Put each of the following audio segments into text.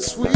sweet.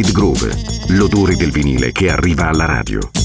Jaded Groove, l'odore del vinile che arriva alla radio.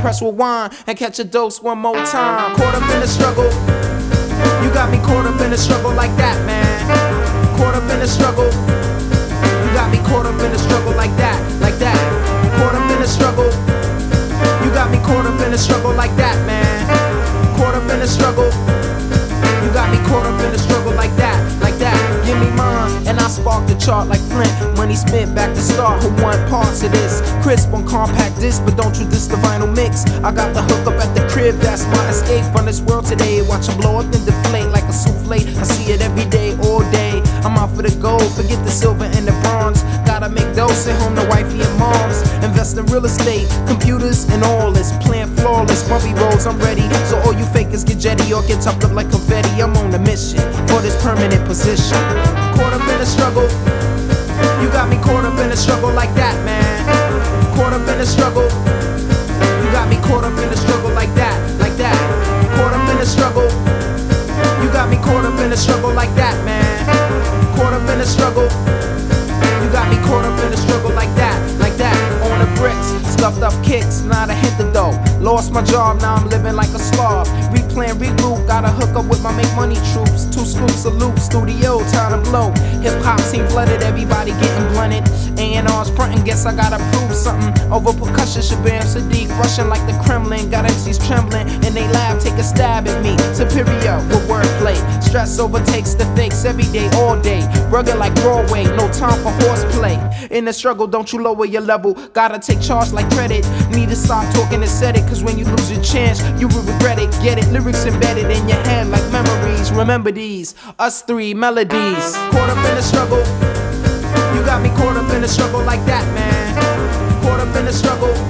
Press rewind and catch a dose one more time. Caught up in the struggle. You got me caught up in the struggle like that, man. Caught up in the struggle. You got me caught up in the struggle like that, like that. Caught up in the struggle. You got me caught up in the struggle like that, the chart like Flint. Money spent back to start, who want parts of this? Crisp on compact disc, but don't you diss the vinyl mix. I got the hook up at the crib, that's my escape from this world today. Watch them blow up and deflate like a souffle. I see it every day, all day. I'm out for the gold, forget the silver and the bronze. Make those, send home to wifey and moms. Invest in real estate, computers, and all this. Plan flawless, bumpy roads, I'm ready. So all you fakers get jetty or get chopped up like confetti. I'm on a mission for this permanent position. Caught up in the struggle. You got me caught up in the struggle like that, man. Caught up in the struggle. You got me caught up in the struggle like that, like that. Caught up in the struggle. You got me caught up in the struggle like that, man. Caught up in the struggle. Up kicks, not a hit the dough. Lost my job, now I'm living like a slav. Replan, regroup, gotta hook up with my make money troops. Two scoops of loop, studio, time to blow. Hip hop scene flooded, everybody getting blunted. A&R's frontin', guess I gotta prove something. Over percussion, Shabaam Sahdeeq, rushing like the Kremlin. Got MCs trembling, and they laugh, take a stab at me. Superior with wordplay. Stress overtakes the fakes every day, all day. Rugged like Broadway, no time for horseplay. In the struggle, don't you lower your level. Gotta take charge like credit. Need to stop talking it, cause when you lose your chance, you will regret it. Get it, lyrics embedded in your head like memories. Remember these, us three melodies. Caught up in the struggle. You got me caught up in the struggle like that, man. Caught up in the struggle.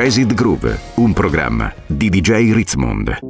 that. Jazzid Groove, un programma di DJ Ritzmond.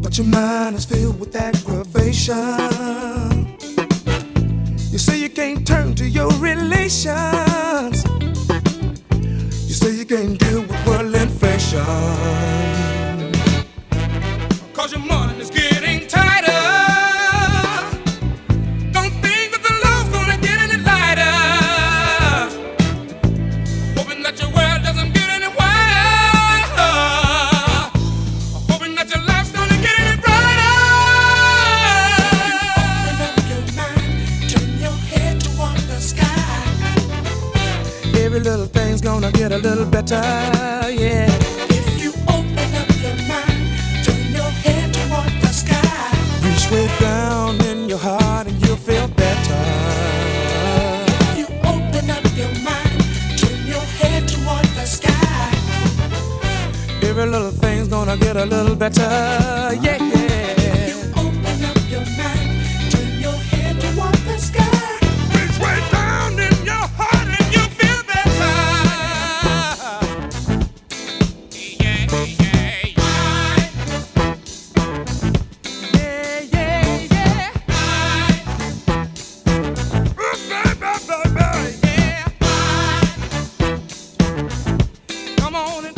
but your mind. Come on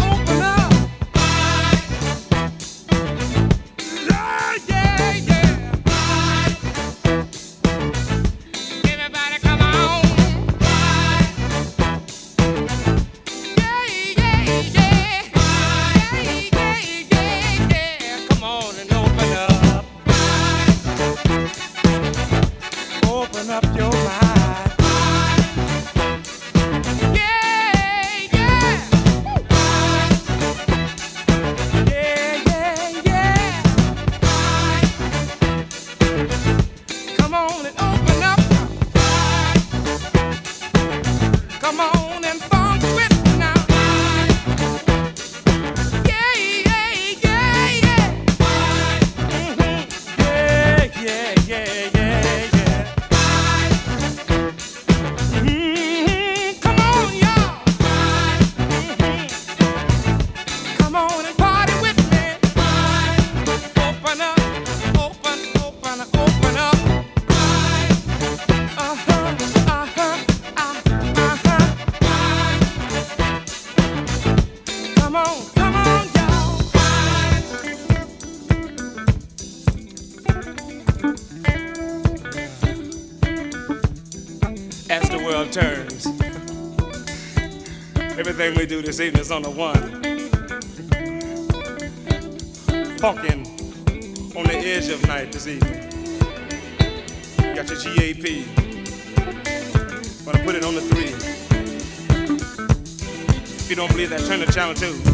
everything we do this evening is on the one. Funkin' on the edge of night this evening. Got your GAP, but I put it on the three. If you don't believe that, turn to channel two.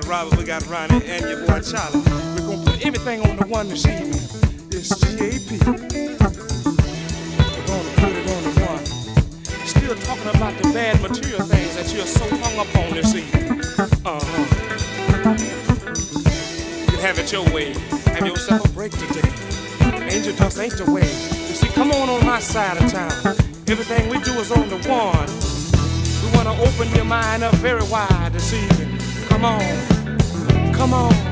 Got Robert, we got Ronnie, and your boy Charlie. We're gonna put everything on the one this evening. It's GAP. We're gonna put it on the one. Still talking about the bad material things that you're so hung up on this evening. Uh-huh. You have it your way. Have yourself a break today. Angel dust ain't the way. You see, come on on my side of town. Everything we do is on the one. We wanna open your mind up very wide this evening. Come on. Come on.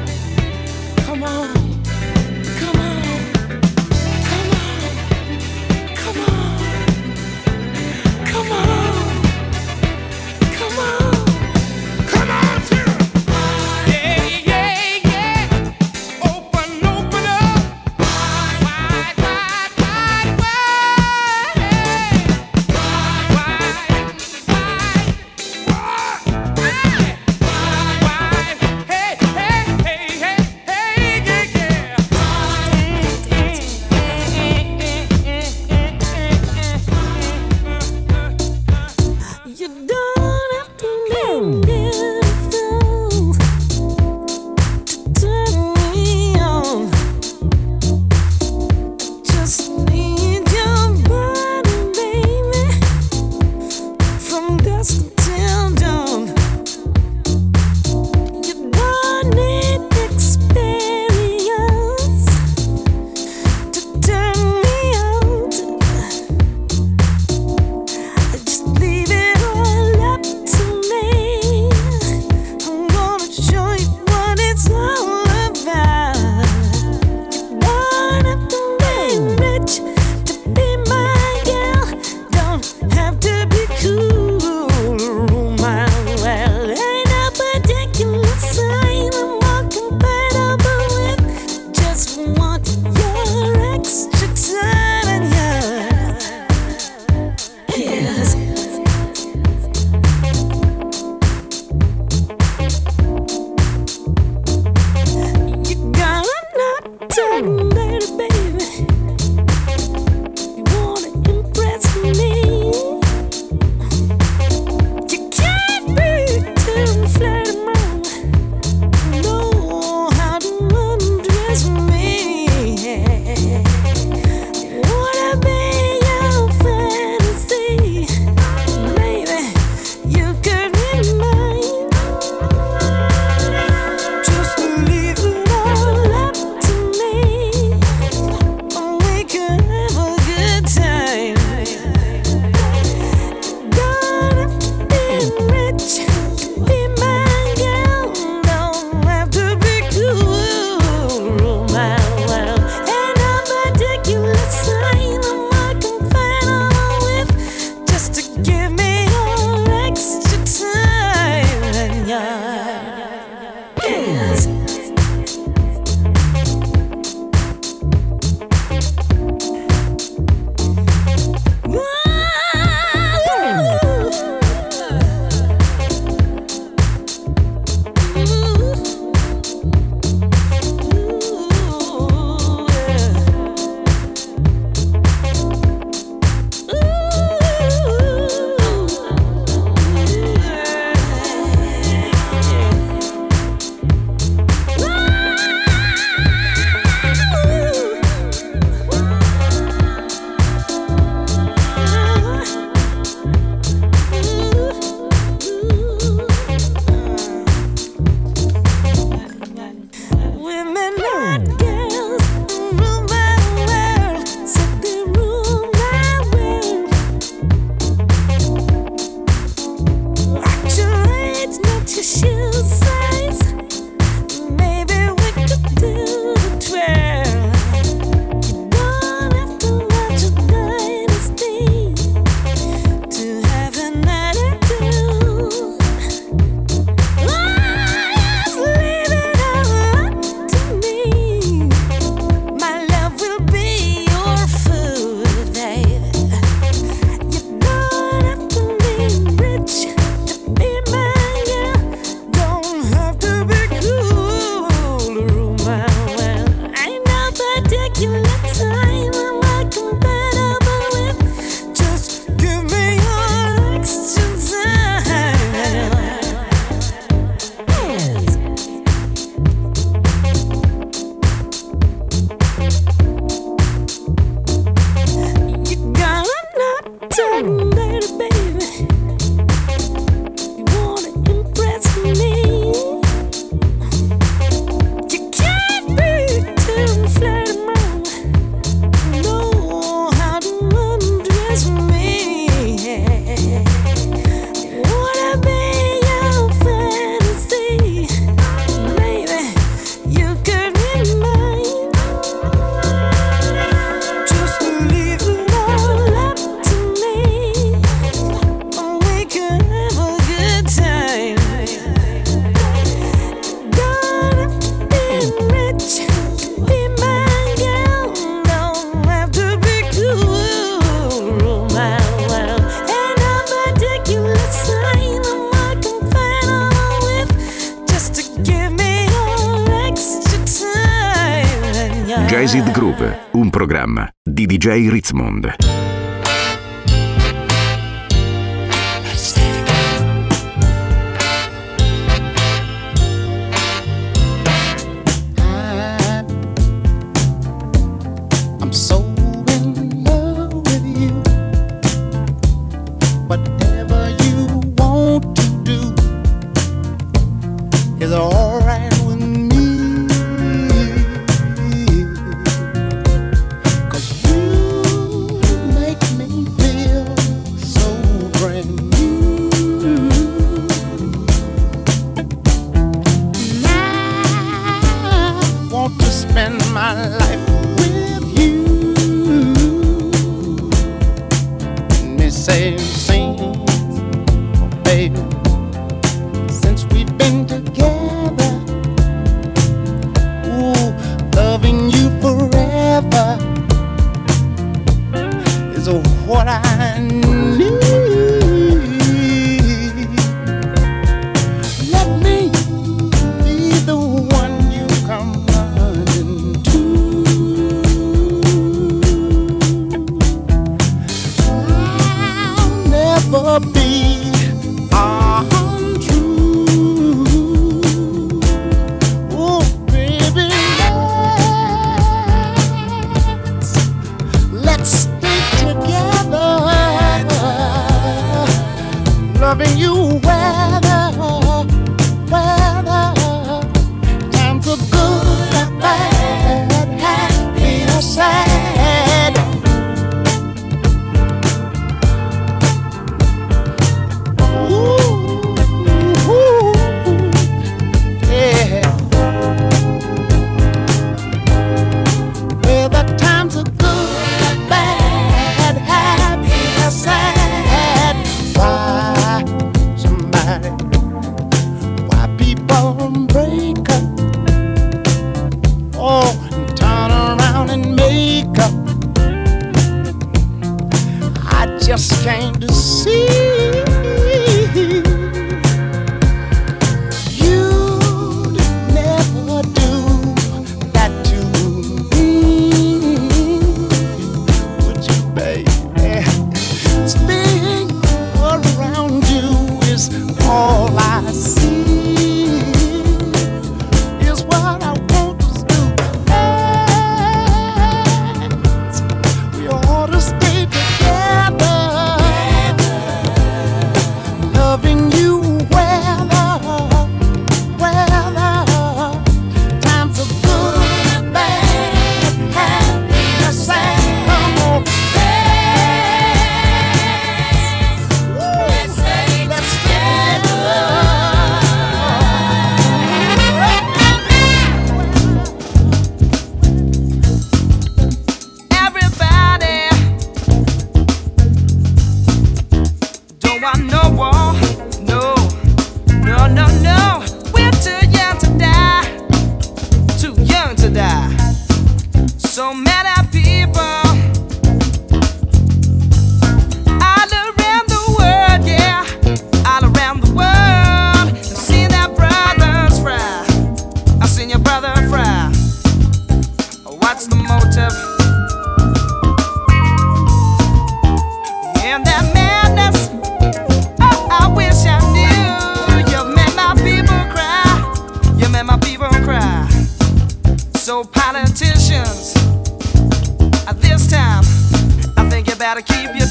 You keep your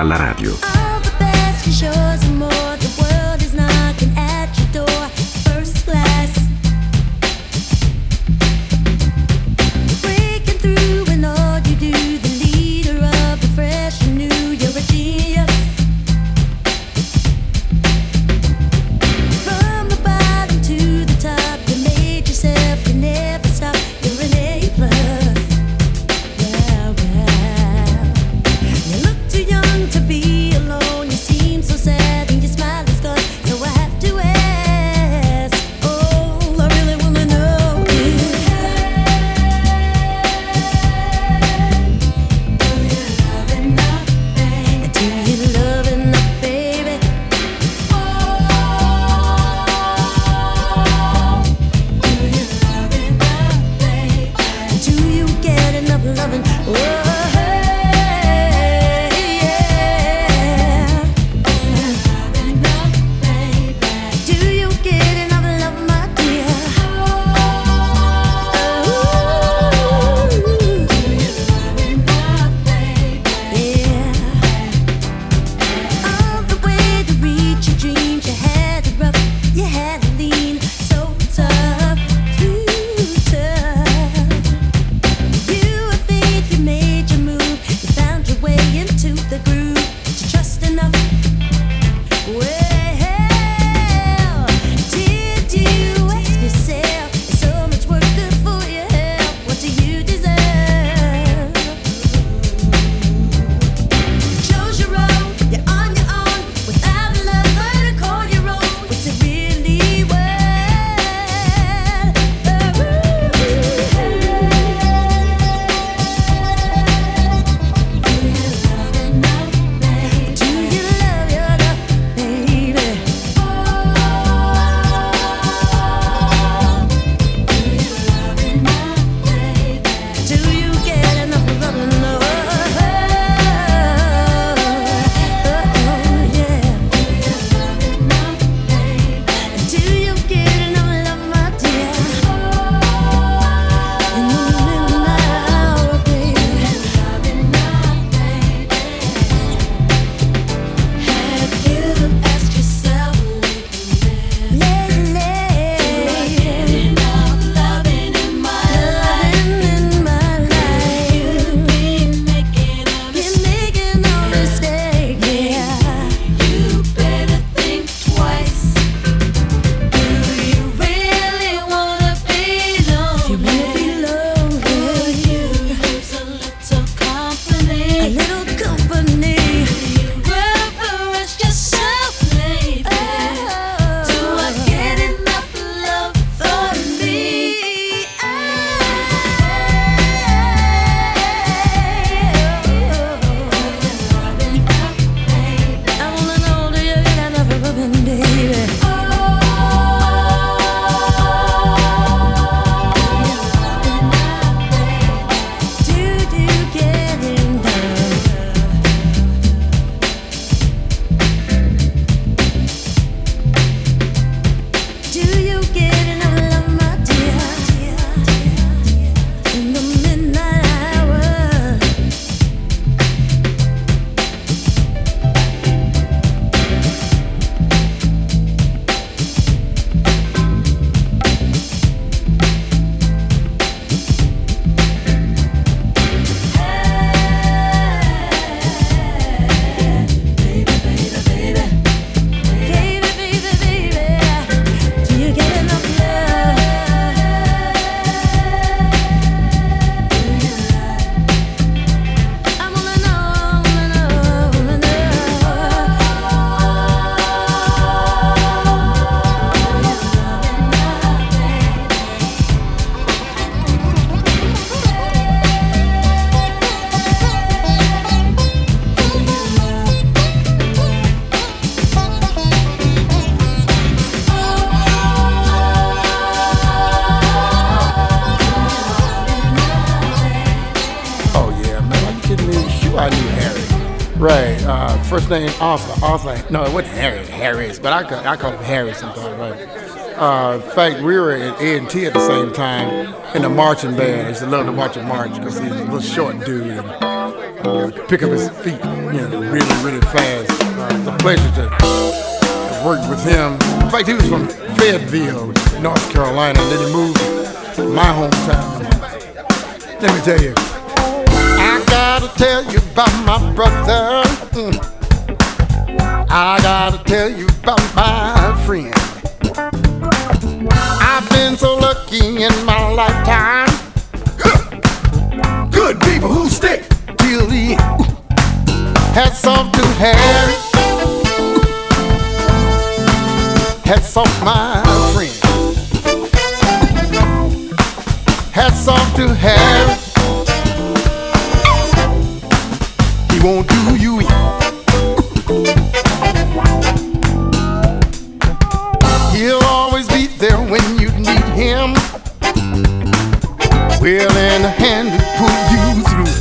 alla radio. Name Arthur. Arthur. No, it wasn't Harry. Harris, but I call, I call him Harry sometimes. Right. Uh, in fact, we were at A and T at the same time in the marching band. I used to love to watch him march because he's a little short dude and uh, pick up his feet, you know, really, really fast. Uh, it's a pleasure to worked with him. In fact, he was from Fayetteville, North Carolina, and then he moved to my hometown. Let me tell you, I gotta tell you about my brother. Mm. I gotta tell you about my friend. I've been so lucky in my lifetime. Good people who stick till the end. Hats off to Harry. Hats off my friend. Hats off to Harry. He won't do you in. A hand to pull you through.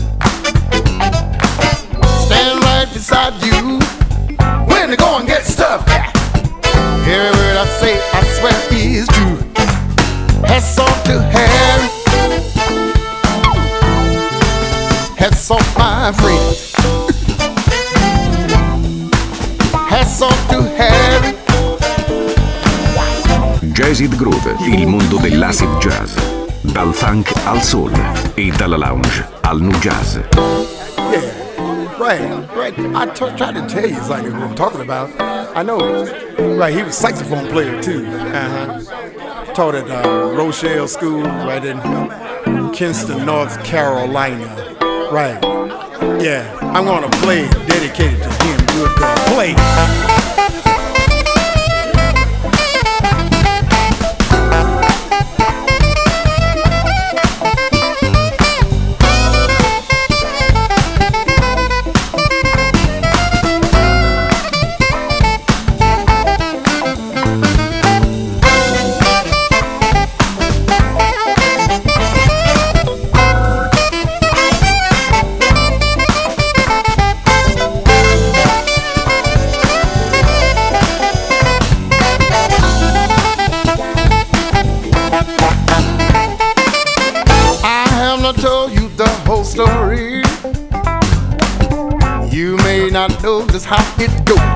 Stand right beside you when the going gets tough. Every word I say, I swear is true. Hats off to Harry. Hats off my friend. Hats off Groove, il mondo dell'acid jazz. Dal funk al soul e dalla lounge al nu jazz. Yeah, right, right. I t- tried to tell you exactly what I'm talking about. I know, right? He was saxophone player too. Uh huh. Taught at uh, Rochelle School, right in Kinston, North Carolina. Right. Yeah, I'm gonna play dedicated to him. Good play. How it goes.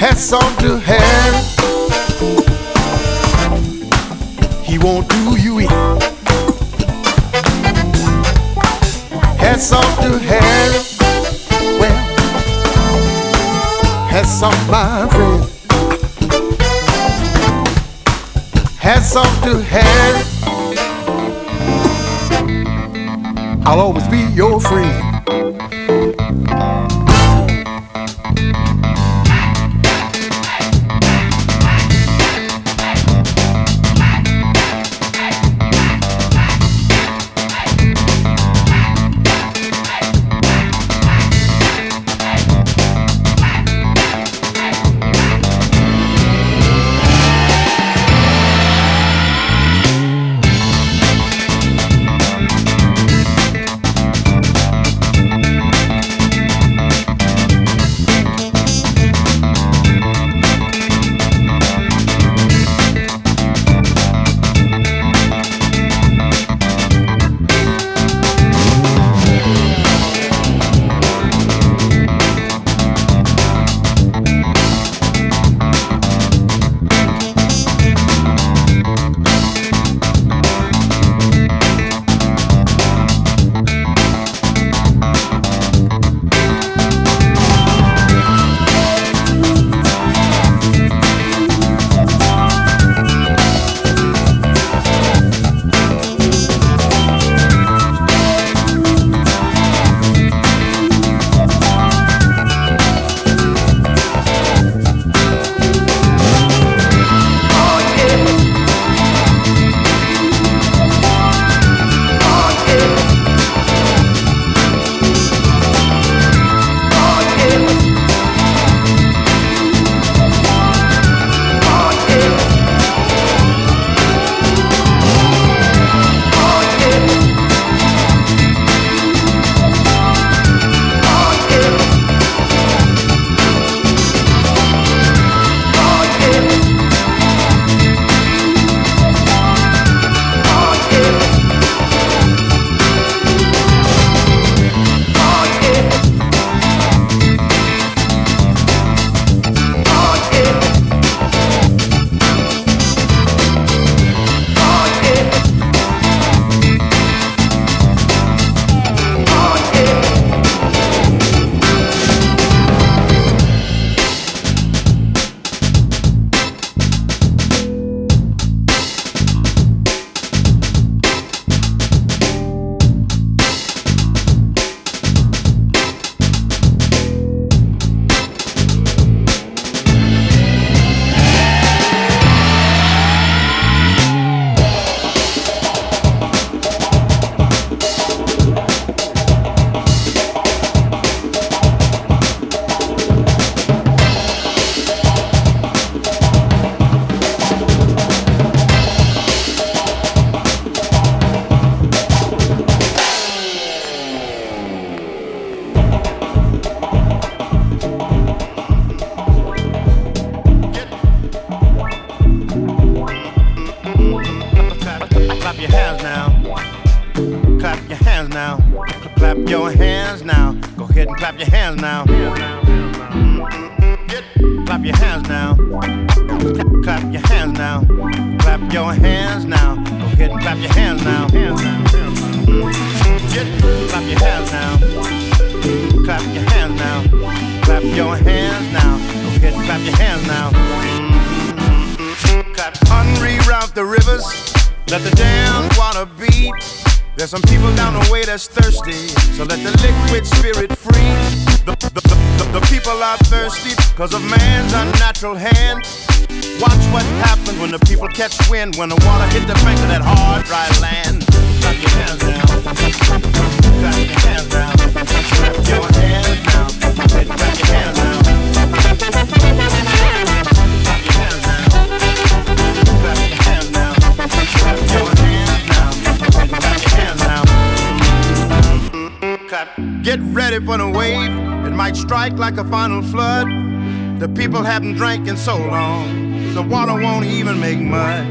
Hats off to Harry. He won't do you in. Hats off to Harry. Well, hats off my friend. Hats off to Harry. I'll always be your friend. Wind, when the water hit the bank of that hard, dry land. Clap your hands down. Get ready for the wave. It might strike like a final flood. The people haven't drank in so long. The water won't even make mud.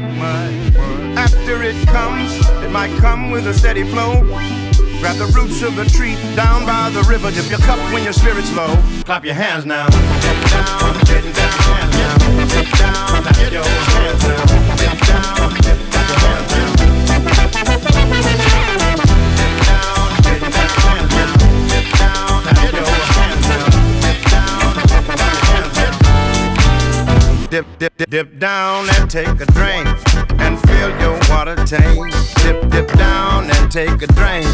After it comes, it might come with a steady flow. Grab the roots of the tree down by the river. Dip your cup when your spirit's low. Clap your hands now. Get down, get down, down, get down, clap your hands. Get get down, Dip, dip, dip, dip down and take a drink and fill your water tank. Dip, dip down and take a drink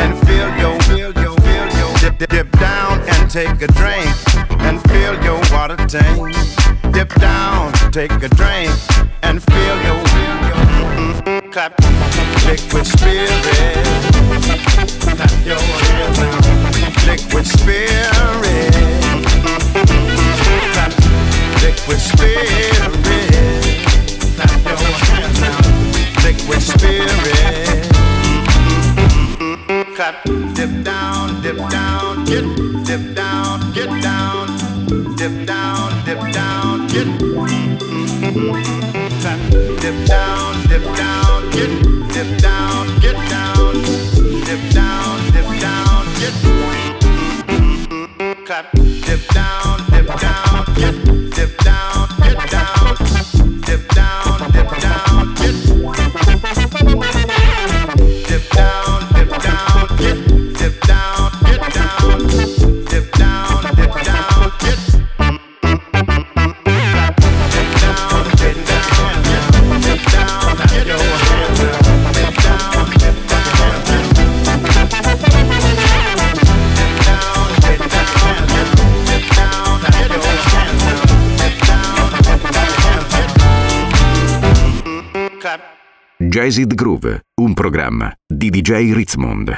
and fill your, fill your, fill your. Dip, dip, dip down and take a drink and fill your water tank. Dip down, take a drink and fill your, your. Mm-mm, clap, liquid spirit. Clap your hands now, liquid spirit. Liquid spirit. Clap your hands now, liquid spirit. Clap, dip down, dip down, get, dip down, get down, dip down, dip down, get. Clap, dip down, dip down, get, dip down, get down, Jazzed Groove, un programma di DJ Ritzmond.